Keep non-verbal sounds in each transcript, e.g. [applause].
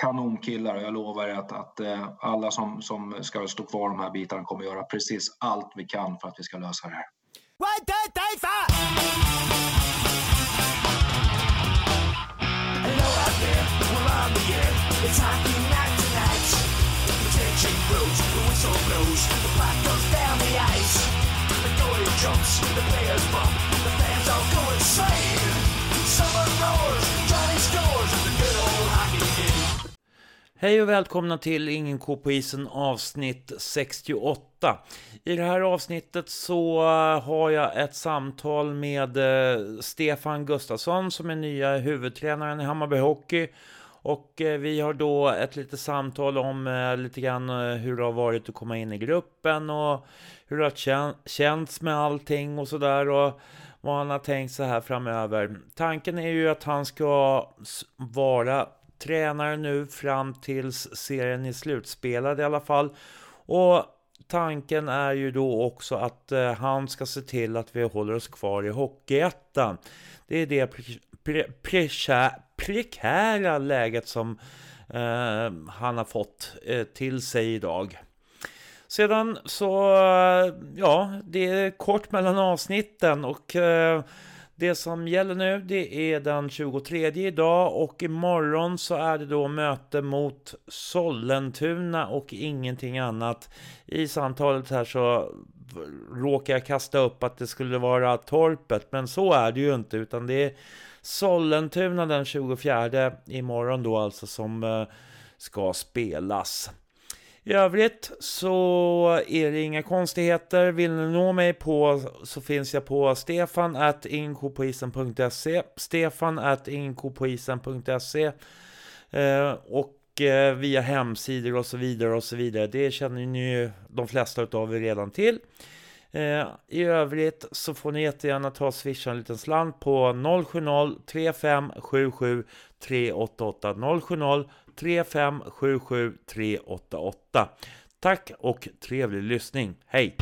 kanonkillar och jag lovar er att, att eh, alla som, som ska stå kvar de här bitarna kommer göra precis allt vi kan för att vi ska lösa det här. One, two, three, four. Hello out there, we're on the air. It's hockey night tonight. Attention grows, the whistle blows, the puck goes down the ice. The goalie jumps, the players bump, Hej och välkomna till Ingen ko på isen avsnitt 68. I det här avsnittet så eh, har jag ett samtal med eh, Stefan Gustafsson som är nya huvudtränaren i Hammarby Hockey. Och eh, vi har då ett litet samtal om lite grann hur det har varit att komma in i gruppen och hur det har känts med allting och sådär. Och vad han har tänkt sig här framöver. Tanken är ju att han ska vara tränare nu fram tills serien är slutspelad i alla fall. Och tanken är ju då också att eh, han ska se till att vi håller oss kvar i Hockeyettan. Det är det pre pre prekära läget som eh, han har fått eh, till sig idag. Sedan så, ja, det är kort mellan avsnitten och eh, det som gäller nu det är den 23 idag och imorgon så är det då möte mot Sollentuna och ingenting annat. I samtalet här så råkar jag kasta upp att det skulle vara Torpet men så är det ju inte utan det är Sollentuna den 24 imorgon då alltså som eh, ska spelas. I övrigt så är det inga konstigheter. Vill ni nå mig på så finns jag på stefan at inkopoisen.se stefan at inkopoisen.se eh, och eh, via hemsidor och så vidare och så vidare. Det känner ni ju de flesta av er redan till. Eh, I övrigt så får ni jättegärna ta och swisha en liten slant på 070-3577 388 070 3577 388. Tack och trevlig lyssning. Hej!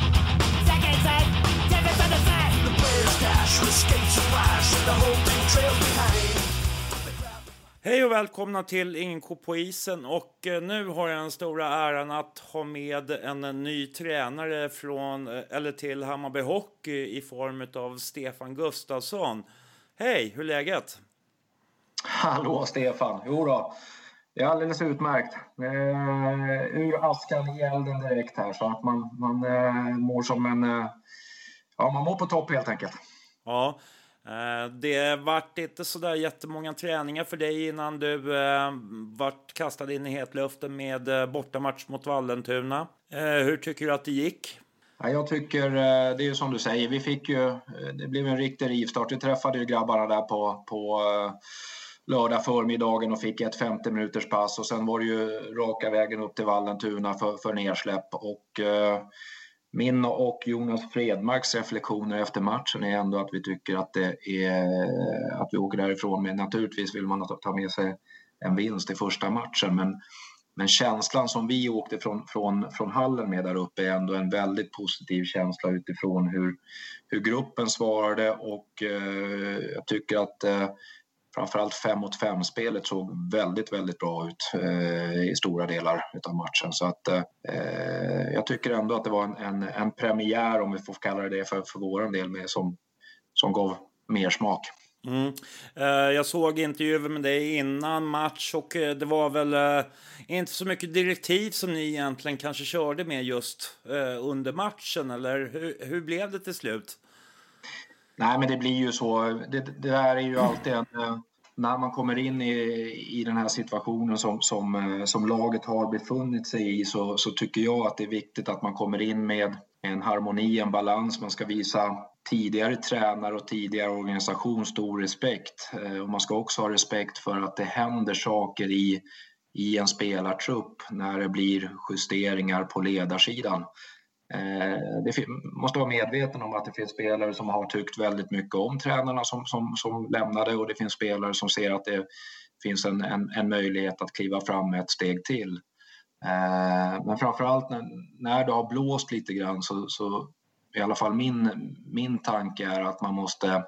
Hej och välkomna till Ingen ko på isen och eh, nu har jag den stora äran att ha med en eh, ny tränare från, eh, eller till Hammarby Hockey i form av Stefan Gustafsson. Hej, hur är läget? Hallå Stefan, jo då. Det är alldeles utmärkt. Eh, ur askan i elden direkt här så att man, man eh, mår som en... Eh, ja, man mår på topp helt enkelt. Ja, eh, det vart inte sådär jättemånga träningar för dig innan du eh, vart kastad in i hetluften med eh, bortamatch mot Vallentuna. Hur tycker du att det gick? Ja, jag tycker, det är som du säger, vi fick ju, det blev en riktig rivstart. Vi träffade ju grabbarna där på, på lördag förmiddagen och fick ett 50 minuters pass. Och sen var det ju raka vägen upp till Vallentuna för, för nedsläpp och eh, min och Jonas Fredmarks reflektioner efter matchen är ändå att vi tycker att det är att vi åker därifrån. Men naturligtvis vill man ta med sig en vinst i första matchen. Men men känslan som vi åkte från, från, från hallen med där uppe är ändå en väldigt positiv känsla utifrån hur, hur gruppen svarade. Och eh, jag tycker att eh, framförallt 5 mot 5-spelet såg väldigt, väldigt bra ut eh, i stora delar av matchen. Så att eh, jag tycker ändå att det var en, en, en, premiär, om vi får kalla det det, för, för vår del med, som, som gav mer smak. Mm. Eh, jag såg intervjuer med dig innan match och eh, det var väl eh, inte så mycket direktiv som ni egentligen kanske körde med just under matchen, eller hur, hur blev det till slut? Nej, men det blir ju så. Det, det där är ju alltid en... Eh, när man kommer in i, i den här situationen som, som, eh, som laget har befunnit sig i så, så tycker jag att det är viktigt att man kommer in med en harmoni, en balans. Man ska visa tidigare tränare och tidigare organisation stor respekt. Eh, och man ska också ha respekt för att det händer saker i, i en spelartrupp när det blir justeringar på ledarsidan. Eh, det måste vara medveten om att det finns spelare som har tyckt väldigt mycket om tränarna som, som, som lämnade och det finns spelare som ser att det finns en, en, en möjlighet att kliva fram ett steg till. Eh, men framförallt när, när det har blåst lite grann så, så i alla fall min, min tanke är att man måste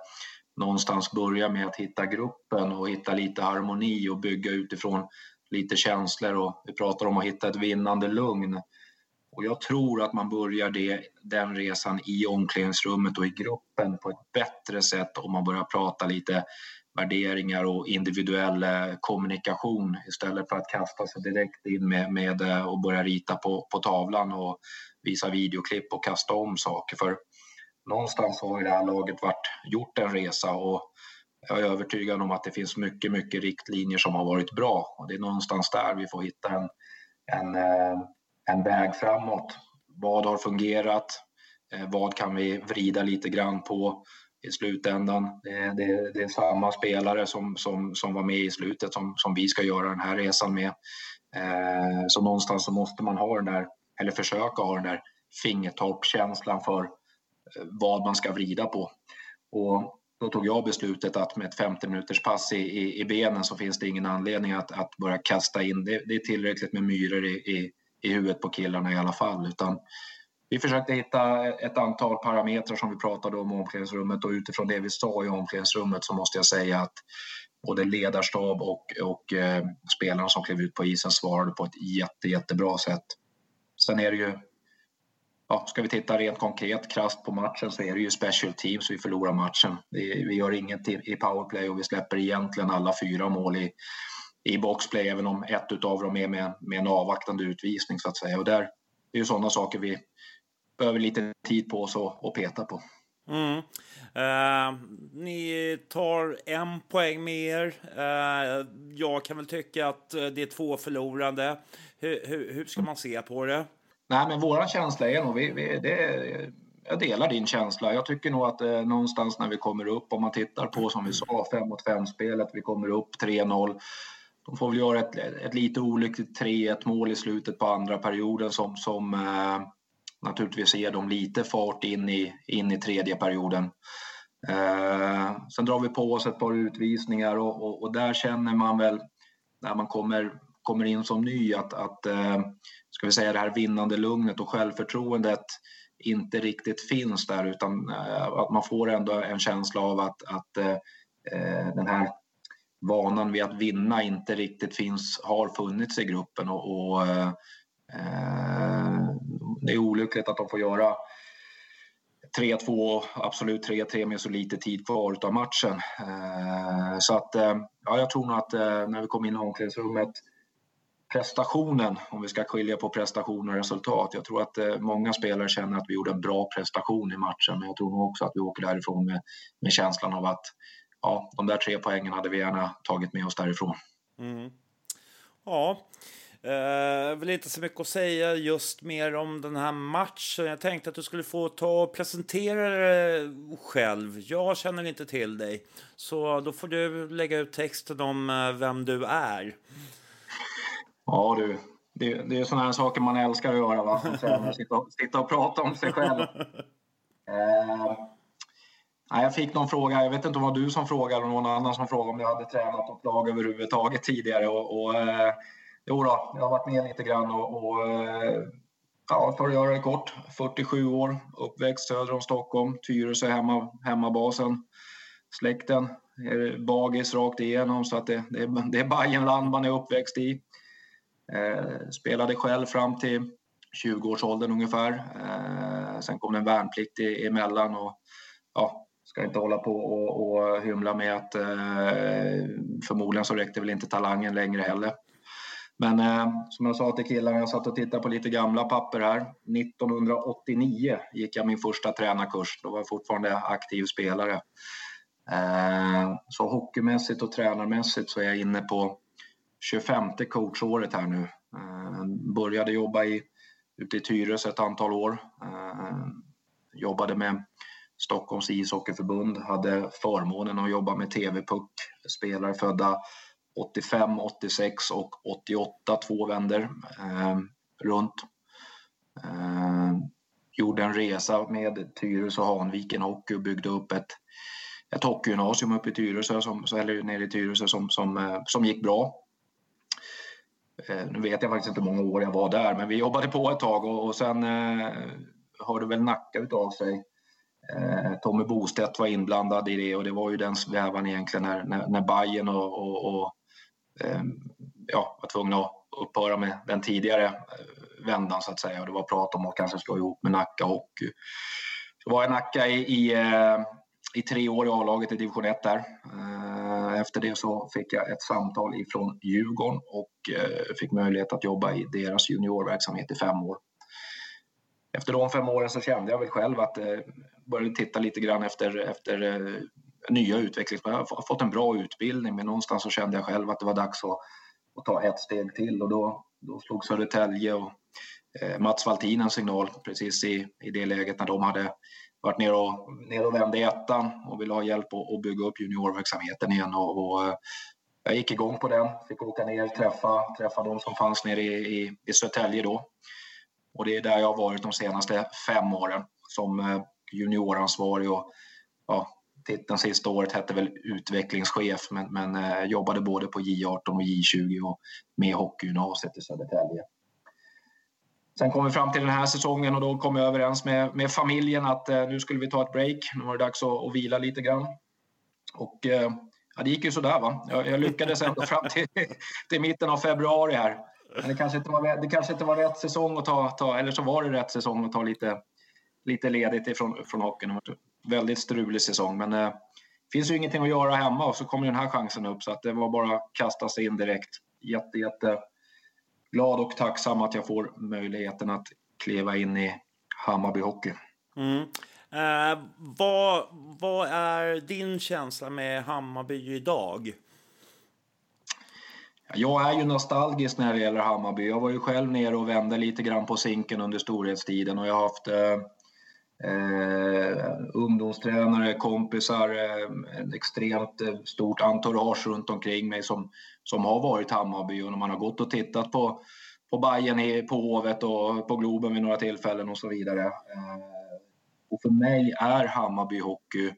någonstans börja med att hitta gruppen och hitta lite harmoni och bygga utifrån lite känslor och vi pratar om att hitta ett vinnande lugn. Och jag tror att man börjar det, den resan i omklädningsrummet och i gruppen på ett bättre sätt om man börjar prata lite värderingar och individuell eh, kommunikation istället för att kasta sig direkt in med, med eh, och börja rita på, på tavlan och visa videoklipp och kasta om saker. För någonstans har ju det här laget varit, gjort en resa och jag är övertygad om att det finns mycket, mycket riktlinjer som har varit bra och det är någonstans där vi får hitta en, en, eh, en väg framåt. Vad har fungerat? Eh, vad kan vi vrida lite grann på? i slutändan. Det, det, det, är samma spelare som, som, som var med i slutet som, som vi ska göra den här resan med. Eh, så någonstans så måste man ha den där, eller försöka ha den där fingertoppkänslan för eh, vad man ska vrida på. Och då tog jag beslutet att med ett 50 minuters pass i, i, i, benen så finns det ingen anledning att, att börja kasta in. Det, det är tillräckligt med myror i, i, i huvudet på killarna i alla fall. Utan vi försökte hitta ett antal parametrar som vi pratade om i omklädningsrummet och utifrån det vi sa i omklädningsrummet så måste jag säga att både ledarstab och, och eh, spelarna som klev ut på isen svarade på ett jätte, jättebra sätt. Sen är det ju, ja, ska vi titta rent konkret, krasst på matchen så är det ju special teams vi förlorar matchen. Vi, vi gör inget i powerplay och vi släpper egentligen alla fyra mål i, i boxplay även om ett utav dem är med, med en avvaktande utvisning så att säga. Och där, det är ju sådana saker vi, behöver lite tid på oss att peta på. Mm. Uh, ni tar en poäng mer. Uh, jag kan väl tycka att det är två förlorande. Hur, hur, hur ska man se på det? Nej, men våran känsla är nog... Vi, vi, det, jag delar din känsla. Jag tycker nog att eh, någonstans när vi kommer upp, om man tittar på som vi sa, 5 mot 5-spelet, vi kommer upp 3-0. De får väl göra ett, ett lite olyckligt 3-1 mål i slutet på andra perioden som, som eh, naturligtvis ger dem lite fart in i, in i tredje perioden. Eh, sen drar vi på oss ett par utvisningar och, och, och, där känner man väl när man kommer, kommer in som ny att, att eh, ska vi säga det här vinnande lugnet och självförtroendet inte riktigt finns där utan eh, att man får ändå en känsla av att, att eh, eh den här vanan vid att vinna inte riktigt finns, har funnits i gruppen och, och eh, det är olyckligt att de får göra 3-2, absolut 3-3 med så lite tid kvar av matchen. Eh, så att, eh, ja, jag tror nog att eh, när vi kom in i omklädningsrummet prestationen, om vi ska skilja på prestation och resultat. Jag tror att eh, många spelare känner att vi gjorde en bra prestation i matchen, men jag tror nog också att vi åker därifrån med, med känslan av att ja, de där tre poängen hade vi gärna tagit med oss därifrån. Mm. Ja, Uh, väl inte så mycket att säga just mer om den här matchen. Jag tänkte att du skulle få ta och presentera dig själv. Jag känner inte till dig. Så då får du lägga ut texten om uh, vem du är. Ja du, det, det är sådana här saker man älskar att göra. Va? Sitta, och, sitta och prata om sig själv. Uh, [laughs] nej, jag fick någon fråga, jag vet inte om det var du som frågade eller någon annan som frågade om jag hade tränat något lag överhuvudtaget tidigare. Och, och eh, Jo då, jag har varit med lite grann och, och eh, ja, för att göra det kort, 47 år, uppväxt söder om Stockholm, Tyresö hemma, hemmabasen, släkten, är bagis rakt igenom så att det, det, det är Bajenland man är uppväxt i. Eh, spelade själv fram till 20-årsåldern ungefär. Eh, sen kom det en värnplikt emellan och ja, ska inte hålla på och, och hymla med att eh, förmodligen så räckte väl inte talangen längre heller. Men eh, som jag sa till killarna, jag satt och tittade på lite gamla papper här. 1989 gick jag min första tränarkurs. Då var jag fortfarande aktiv spelare. Eh, så hockeymässigt och tränarmässigt så är jag inne på 25 coachåret här nu. Eh, började jobba i, ute i Tyresö ett antal år. Eh, jobbade med Stockholms ishockeyförbund, hade förmånen att jobba med TV-puck, spelare födda 85, 86 och 88, två vänder eh, runt. Eh, gjorde en resa med Tyresö och Hanviken Hockey och byggde upp ett, ett hockeygymnasium uppe i Tyresö, som, eller nere i Tyresö, som, som, eh, som gick bra. Eh, nu vet jag faktiskt inte hur många år jag var där, men vi jobbade på ett tag och, och sen eh, hörde väl Nacka av sig Eh, Eh, Tommy Bostedt var inblandad i det och det var ju den svävan egentligen när, när, när Bayern och, och, och eh, ja, var tvungna att upphöra med den tidigare eh, vändan så att säga. Och det var prat om att kanske slå ihop med Nacka Hockey. Så var jag Nacka i, i, i tre år i A-laget i division 1 där. Efter det så fick jag ett samtal ifrån Djurgården och fick möjlighet att jobba i deras juniorverksamhet i fem år. Efter de fem åren så kände jag väl själv att jag började titta lite grann efter, efter eh, nya utvecklingsmöjligheter. Jag har fått en bra utbildning men någonstans så kände jag själv att det var dags att att ta ett steg till och då, då slog Södertälje och eh, Mats Valtin en signal precis i, i det läget när de hade varit ner och, ner och vände i ettan och ville ha hjälp att, att bygga upp juniorverksamheten igen och, och eh, jag gick igång på den, fick åka ner, träffa, träffa de som fanns nere i, i, i Södertälje då. Och det är där jag har varit de senaste fem åren som eh, junioransvarig och ja, titeln sista året hette väl utvecklingschef men, men eh, jobbade både på J18 och J20 och med hockeygymnasiet i Södertälje. Sen kom vi fram till den här säsongen och då kom jag överens med, med familjen att eh, nu skulle vi ta ett break. Nu var det dags att, att vila lite grann. Och eh, ja, det gick ju sådär va. Jag, jag lyckades ändå fram till, till mitten av februari här. Men det kanske inte var, det kanske inte var rätt säsong att ta, ta, eller så var det rätt säsong att ta lite, lite ledigt ifrån, från hockeyn väldigt strulig säsong. Men eh, det eh, finns ju ingenting att göra hemma och så kommer den här chansen upp så att det var bara att kasta sig in direkt. Jätte, jätte glad och tacksam att jag får möjligheten att kliva in i Hammarby Hockey. Mm. Eh, vad, vad är din känsla med Hammarby idag? Jag är ju nostalgisk när det gäller Hammarby. Jag var ju själv nere och vände lite grann på sinken under storhetstiden och jag har haft eh, eh ungdomstränare, kompisar, eh, ett extremt eh, stort entourage runt omkring mig som, som har varit Hammarby och när man har gått och tittat på, på Bayern på Hovet och på Globen vid några tillfällen och så vidare. Eh, och för mig är Hammarby hockey,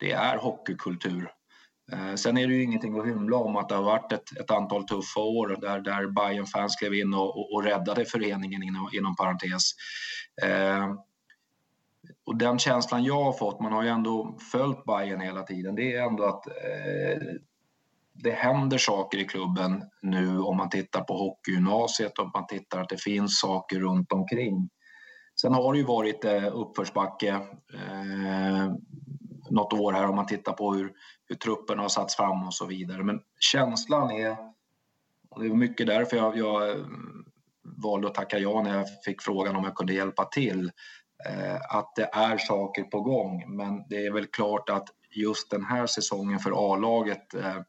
det är hockeykultur. Eh, sen är det ju ingenting att hymla om att det har varit ett, ett antal tuffa år där, där bayern fans klev in och, och, och räddade föreningen inom, inom parentes. Eh, och den känslan jag har fått, man har ju ändå följt Bayern hela tiden, det är ändå att eh, det händer saker i klubben nu om man tittar på hockeygymnasiet och man tittar att det finns saker runt omkring. Sen har det ju varit eh, uppförsbacke eh, något år här om man tittar på hur, hur truppen har satts fram och så vidare. Men känslan är, och det var mycket därför jag, jag eh, valde att tacka ja när jag fick frågan om jag kunde hjälpa till. Eh, att det är saker på gång. Men det är väl klart att just den här säsongen för A-laget eh,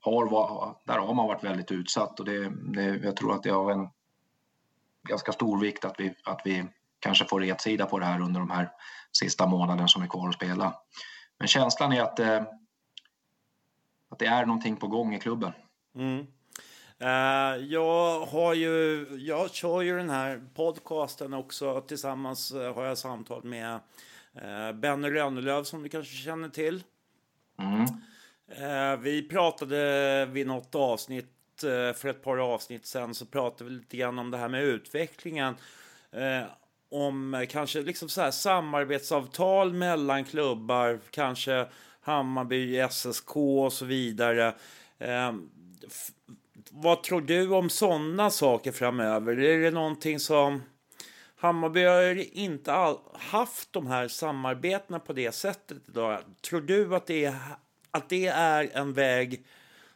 har, där har man varit väldigt utsatt och det, det, jag tror att det är av en ganska stor vikt att vi, att vi kanske får rätsida på det här under de här sista månaderna som är kvar att spela. Men känslan är att, eh, att det är någonting på gång i klubben. Mm. Uh, jag har ju, jag kör ju den här podcasten också. Tillsammans uh, har jag samtal med uh, Benny Rönnelöv som du kanske känner till. Mm. vi pratade vid något avsnitt för ett par avsnitt sen så pratade vi lite grann om det här med utvecklingen om eh, kanske liksom så här samarbetsavtal mellan klubbar, kanske Hammarby, SSK och så vidare ehm, vad tror du om sådana saker framöver? Är det någonting som... Hammarby har inte all, haft de här samarbetena på det sättet idag. Tror du att det, är, att det är en väg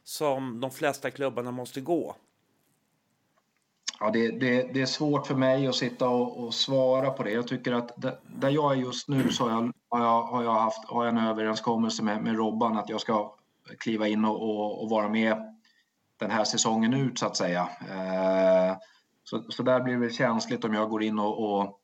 som de flesta klubbarna måste gå? Ja, det, det, det är svårt för mig att sitta och, och svara på det. Jag tycker att det, där jag är just nu så har jag, har jag, har jag haft har jag en överenskommelse med, med Robban att jag ska kliva in och, och, och vara med den här säsongen ut så att säga. Eh, så, så där blir det känsligt om jag går in och, och,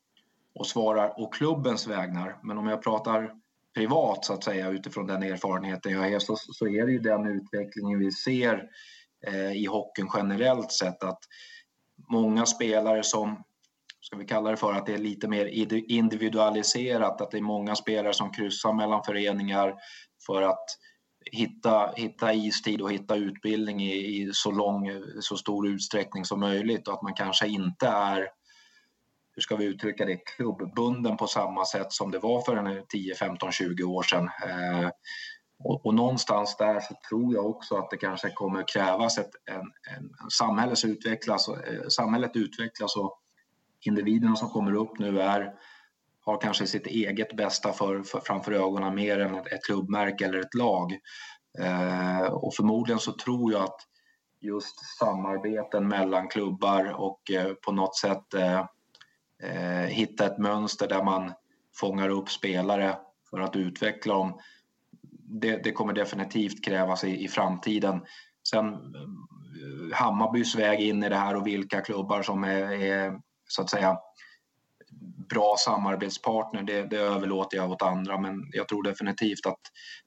och svarar å klubbens vägnar. Men om jag pratar privat så att säga utifrån den erfarenheten jag har så, så är det ju den utvecklingen vi ser eh, i hockeyn generellt sett att många spelare som ska vi kalla det för att det är lite mer individualiserat, att det är många spelare som kryssar mellan föreningar för att hitta, hitta istid och hitta utbildning i, i, så lång, så stor utsträckning som möjligt och att man kanske inte är, hur ska vi uttrycka det, klubbbunden på samma sätt som det var för 10, 15, 20 år sedan. Eh, och, och, någonstans där så tror jag också att det kanske kommer krävas ett en, en, samhället utvecklas, eh, samhället utvecklas och individerna som kommer upp nu är har kanske sitt eget bästa för, för, framför ögonen mer än ett, ett klubbmärke eller ett lag. Eh, och förmodligen så tror jag att just samarbeten mellan klubbar och eh, på något sätt eh, eh, hitta ett mönster där man fångar upp spelare för att utveckla dem. Det, det kommer definitivt krävas i, i framtiden. Sen eh, Hammarbys väg in i det här och vilka klubbar som är, är så att säga bra samarbetspartner, det, det överlåter jag åt andra. Men jag tror definitivt att,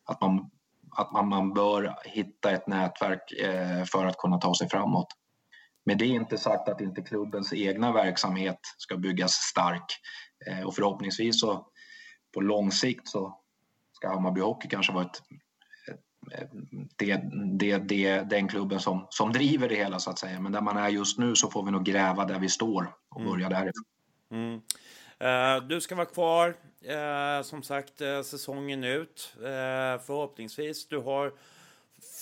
att, man, att man, man bör hitta ett nätverk eh, för att kunna ta sig framåt. Men det är inte sagt att inte klubbens egna verksamhet ska byggas stark. Eh, och förhoppningsvis så på lång sikt så ska Hammarby Hockey kanske vara ett, det, det, det, den klubben som, som driver det hela så att säga. Men där man är just nu så får vi nog gräva där vi står och börja mm. därifrån. Mm. Uh, du ska vara kvar uh, som sagt uh, säsongen ut förhoppningsvis. Du har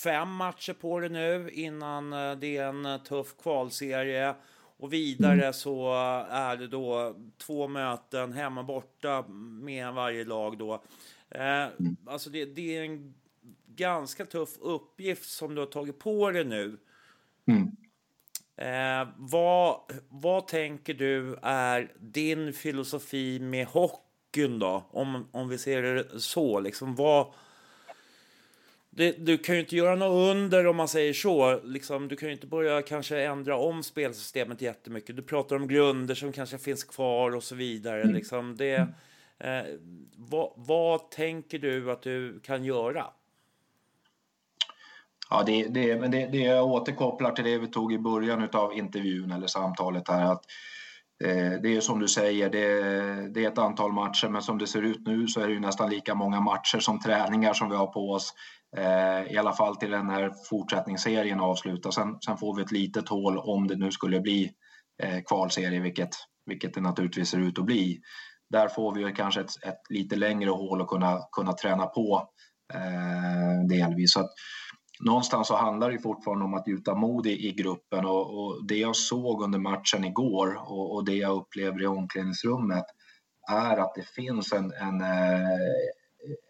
fem matcher på dig nu innan det är en tuff kvalserie. Och vidare mm. så är det då två möten hemma borta med varje lag då. Mm. Alltså det, det, är en ganska tuff uppgift som du har tagit på dig nu. Mm. Eh, vad, vad tänker du är din filosofi med hockeyn då? Om, om vi ser det så, liksom vad... Det, du kan ju inte göra något under om man säger så. Liksom, du kan ju inte börja kanske ändra om spelsystemet jättemycket. Du pratar om grunder som kanske finns kvar och så vidare. Mm. Liksom, det, eh, vad, vad tänker du att du kan göra? Ja, det, det, men det, det återkopplar till det vi tog i början av intervjun eller samtalet här. Att, eh, det är som du säger, det, det, är ett antal matcher men som det ser ut nu så är det ju nästan lika många matcher som träningar som vi har på oss. Eh, I alla fall till den här fortsättningsserien avslutas. Sen, sen får vi ett litet hål om det nu skulle bli eh, kvalserie, vilket, vilket det naturligtvis ser ut att bli. Där får vi kanske ett, ett lite längre hål att kunna, kunna träna på eh, delvis. Så att, någonstans så handlar det fortfarande om att gjuta mod i, i gruppen och, och, det jag såg under matchen igår och, och, det jag upplever i omklädningsrummet är att det finns en, en, eh,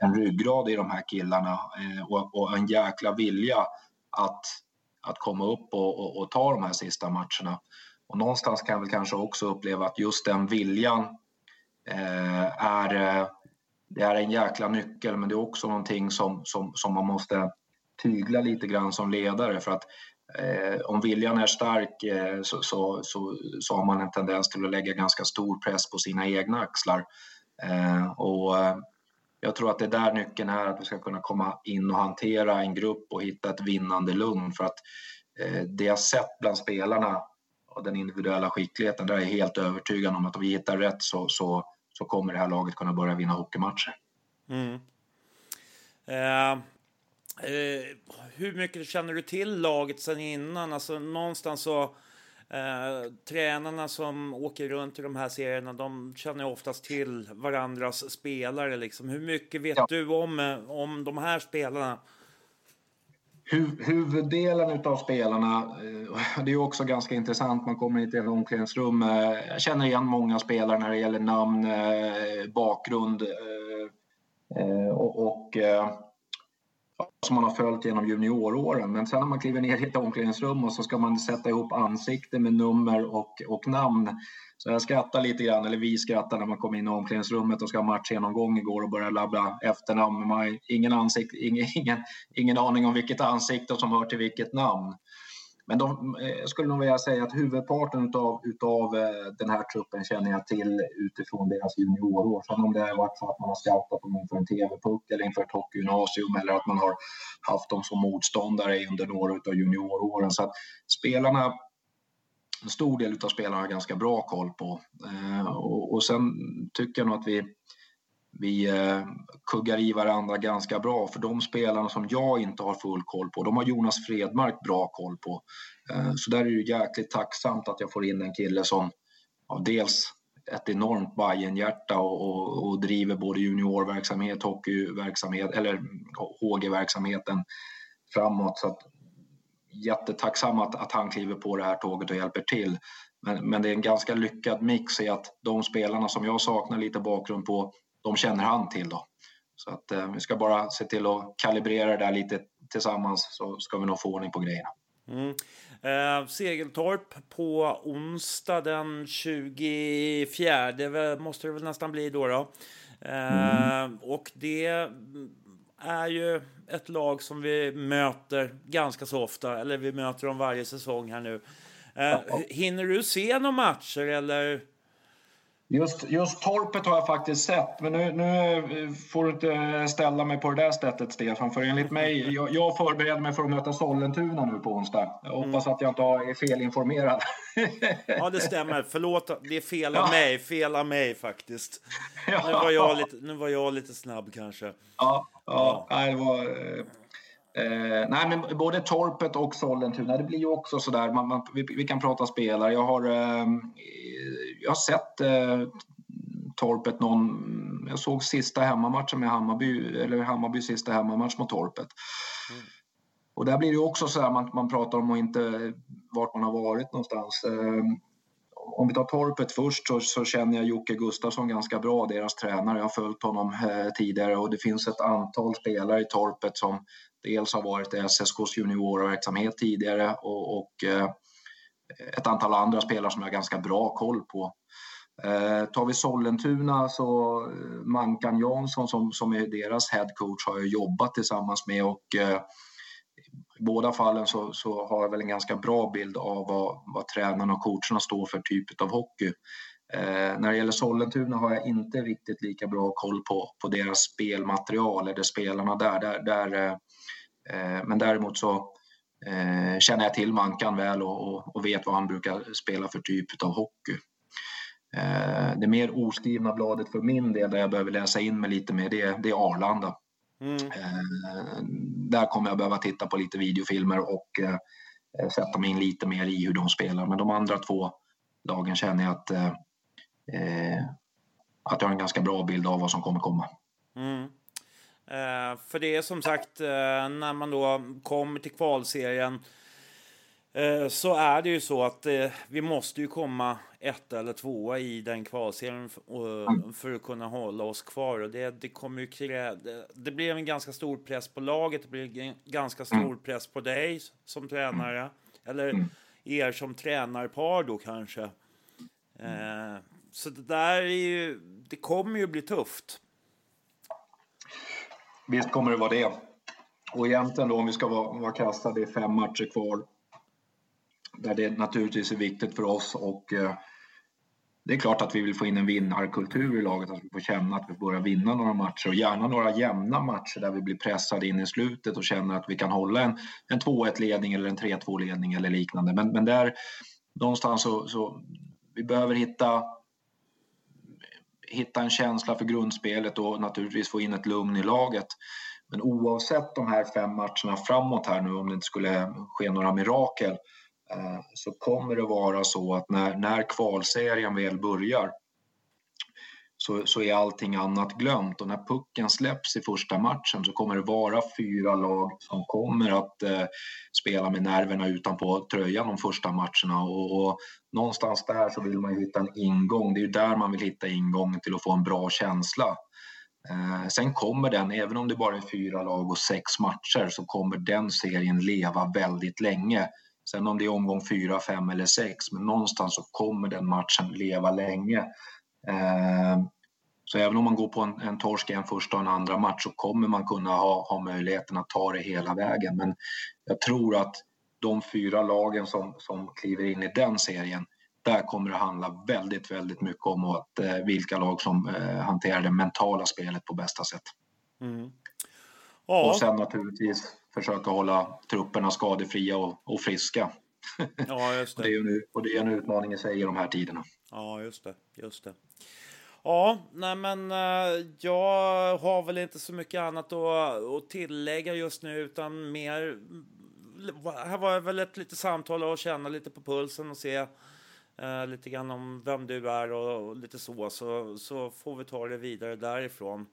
en ryggrad i de här killarna eh, och, och en jäkla vilja att, att komma upp och, och, ta de här sista matcherna. Och någonstans kan jag väl kanske också uppleva att just den viljan Eh, är, eh, det är en jäkla nyckel men det är också någonting som, som, som man måste tygla lite grann som ledare för att eh, om viljan är stark eh, så, så, så, så, har man en tendens till att lägga ganska stor press på sina egna axlar. Eh, och eh, jag tror att det är där nyckeln är, att vi ska kunna komma in och hantera en grupp och hitta ett vinnande lugn för att eh, det jag sett bland spelarna och den individuella skickligheten, där är jag helt övertygad om att om vi hittar rätt så, så, så kommer det här laget kunna börja vinna hockeymatcher. Mm. Uh, Eh, hur mycket känner du till laget sen innan? Alltså någonstans så eh, tränarna som åker runt i de här serierna, de känner oftast till varandras spelare liksom. Hur mycket vet ja. du om, eh, om de här spelarna? Huvuddelen av spelarna, eh, det är också ganska intressant, man kommer inte i ett omklädningsrum. Eh, jag känner igen många spelare när det gäller namn, eh, bakgrund och, och som man har följt genom junioråren. Men sen när man kliver ner i ett omklädningsrum och så ska man sätta ihop ansikte med nummer och, och namn. Så jag skrattar lite grann, eller vi skrattar när man kommer in i omklädningsrummet och ska ha matchgenomgång igår och börjar labbla efternamn. Man har ingen, ansikt, ingen, ingen, ingen aning om vilket ansikte som hör till vilket namn. Men de, eh, jag skulle nog vilja säga att huvudparten utav, utav eh, den här truppen känner jag till utifrån deras juniorår. Sen om det har varit så att man har scoutat dem inför en TV-puck eller inför ett hockeygymnasium eller att man har haft dem som motståndare under några utav junioråren. Så att spelarna en stor del utav spelarna har ganska bra koll på. Eh, och, och sen tycker jag nog att vi vi eh, kuggar i varandra ganska bra. För de spelarna som jag inte har full koll på, de har Jonas Fredmark bra koll på. Eh, så där är det jäkligt tacksamt att jag får in en kille som ja, dels ett enormt Bajenhjärta och, och, och, driver både juniorverksamhet, hockeyverksamhet eller HG-verksamheten framåt. Så att, jättetacksam att, att han kliver på det här tåget och hjälper till. Men, men det är en ganska lyckad mix i att de spelarna som jag saknar lite bakgrund på, de känner han till då. Så att eh, vi ska bara se till att kalibrera det där lite tillsammans så ska vi nog få ordning på grejerna. Mm. Eh, Segeltorp på onsdag den 24 måste det väl nästan bli då. då. Eh, mm. Och det är ju ett lag som vi möter ganska så ofta, eller vi möter dem varje säsong här nu. Eh, hinner du se några matcher eller? Just, just torpet har jag faktiskt sett, men nu, nu, får du inte ställa mig på det där sättet Stefan. För enligt mig, jag, jag förbereder mig för att möta Sollentuna nu på onsdag. Jag hoppas mm. att jag inte är felinformerad. Ja, det stämmer. Förlåt, det är fel av ja. mig. Fel av mig faktiskt. Ja. Nu, var jag lite, nu var jag lite snabb kanske. Ja, ja. ja. Nej, det var... Eh, eh, nej, men både Torpet och Sollentuna, det blir ju också sådär, man, man, vi, vi, kan prata spelare. Jag har, eh, jag har sett eh, Torpet någon, jag såg sista hemmamatchen med Hammarby, eller Hammarby sista hemmamatch mot Torpet. Mm. Och där blir det också så här, man, man pratar om och inte vart man har varit någonstans. Eh, om vi tar Torpet först så, så, känner jag Jocke Gustafsson ganska bra, deras tränare. Jag har följt honom eh, tidigare och det finns ett antal spelare i Torpet som dels har varit i SSKs juniorverksamhet tidigare och, och eh, ett antal andra spelare som jag har ganska bra koll på. Eh, tar vi Sollentuna så eh, Mankan Jansson som, som är deras headcoach har jag jobbat tillsammans med och eh, i båda fallen så, så, har jag väl en ganska bra bild av vad, vad tränarna och coacherna står för typ av hockey. Eh, när det gäller Sollentuna har jag inte riktigt lika bra koll på, på deras spelmaterial eller spelarna där. där, där eh, eh men däremot så eh, känner jag till Mankan väl och, och, och, vet vad han brukar spela för typ av hockey. Eh, det mer oskrivna bladet för min del där jag behöver läsa in mig lite mer det, det är Arlanda. Mm. Eh, där kommer jag behöva titta på lite videofilmer och eh, sätta mig in lite mer i hur de spelar. Men de andra två lagen känner jag att, eh, att jag har en ganska bra bild av vad som kommer komma. Mm. Eh, för det är som sagt, eh, när man då kommer till kvalserien Eh, så är det ju så att vi måste ju komma ett eller tvåa i den kvalserien för att kunna hålla oss kvar. Och det, det kommer ju krä... det blir en ganska stor press på laget, det blir en ganska stor mm. press på dig som tränare. Eller mm. er som tränarpar då kanske. Så det där är ju, det kommer ju bli tufft. Visst kommer det vara det. Och egentligen då om vi ska vara, vara kassa, det är fem matcher kvar där det naturligtvis är viktigt för oss och eh, det är klart att vi vill få in en vinnarkultur i laget, att vi får känna att vi börjar vinna några matcher och gärna några jämna matcher där vi blir pressade in i slutet och känner att vi kan hålla en, en 2-1 ledning eller en 3-2 ledning eller liknande. Men, men där någonstans så, så vi behöver hitta hitta en känsla för grundspelet och naturligtvis få in ett lugn i laget. Men oavsett de här fem matcherna framåt här nu, om det inte skulle ske några mirakel, eh, så kommer det vara så att när, när kvalserien väl börjar så, så är allting annat glömt och när pucken släpps i första matchen så kommer det vara fyra lag som kommer att eh, spela med nerverna utanpå tröjan de första matcherna och, och, någonstans där så vill man ju hitta en ingång. Det är ju där man vill hitta ingången till att få en bra känsla. Eh, sen kommer den, även om det bara är fyra lag och sex matcher, så kommer den serien leva väldigt länge. Sen om det är omgång fyra, fem eller sex, men någonstans så kommer den matchen leva länge. Eh, så även om man går på en, en torsk i en första och en andra match så kommer man kunna ha, ha möjligheten att ta det hela vägen. Men jag tror att de fyra lagen som, som kliver in i den serien, där kommer det handla väldigt, väldigt mycket om att, eh, vilka lag som eh, hanterar det mentala spelet på bästa sätt. Mm. Ja. Och sen naturligtvis försöka hålla trupperna skadefria och, och friska. Ja, just det. [laughs] det, är en, och det är en utmaning i sig i de här tiderna. Ja, just det. Just det. Ja, nej men eh, jag har väl inte så mycket annat att, att tillägga just nu utan mer... Här var väl ett litet samtal och känna lite på pulsen och se eh, lite grann om vem du är och, och, lite så, så, så får vi ta det vidare därifrån.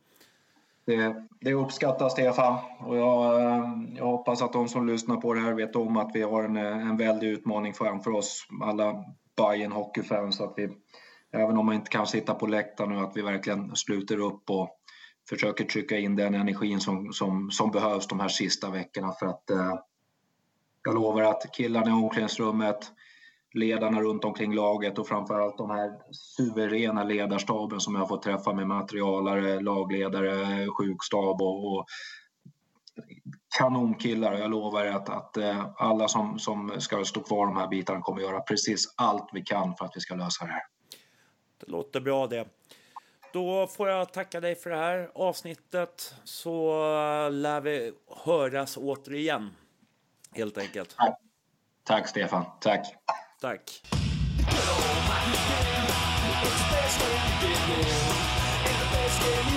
Det, det uppskattas Stefan och jag, eh, jag, hoppas att de som lyssnar på det här vet om att vi har en, eh, en väldig utmaning framför oss, alla Bayern hockeyfans, att vi även om man inte kan sitta på läktaren nu, att vi verkligen sluter upp och försöker trycka in den energin som, som, som behövs de här sista veckorna för att eh, jag lovar att killarna i omklädningsrummet, ledarna runt omkring laget och framförallt de här suveräna ledarstaben som jag har fått träffa med materialare, lagledare, sjukstab och, och kanonkillar. Jag lovar att, att eh, alla som, som ska stå kvar de här bitarna kommer göra precis allt vi kan för att vi ska lösa det här. Det låter bra det. Då får jag tacka dig för det här avsnittet så lär vi höras återigen. Helt enkelt. Tack, Tack Stefan. Tack. Tack. It's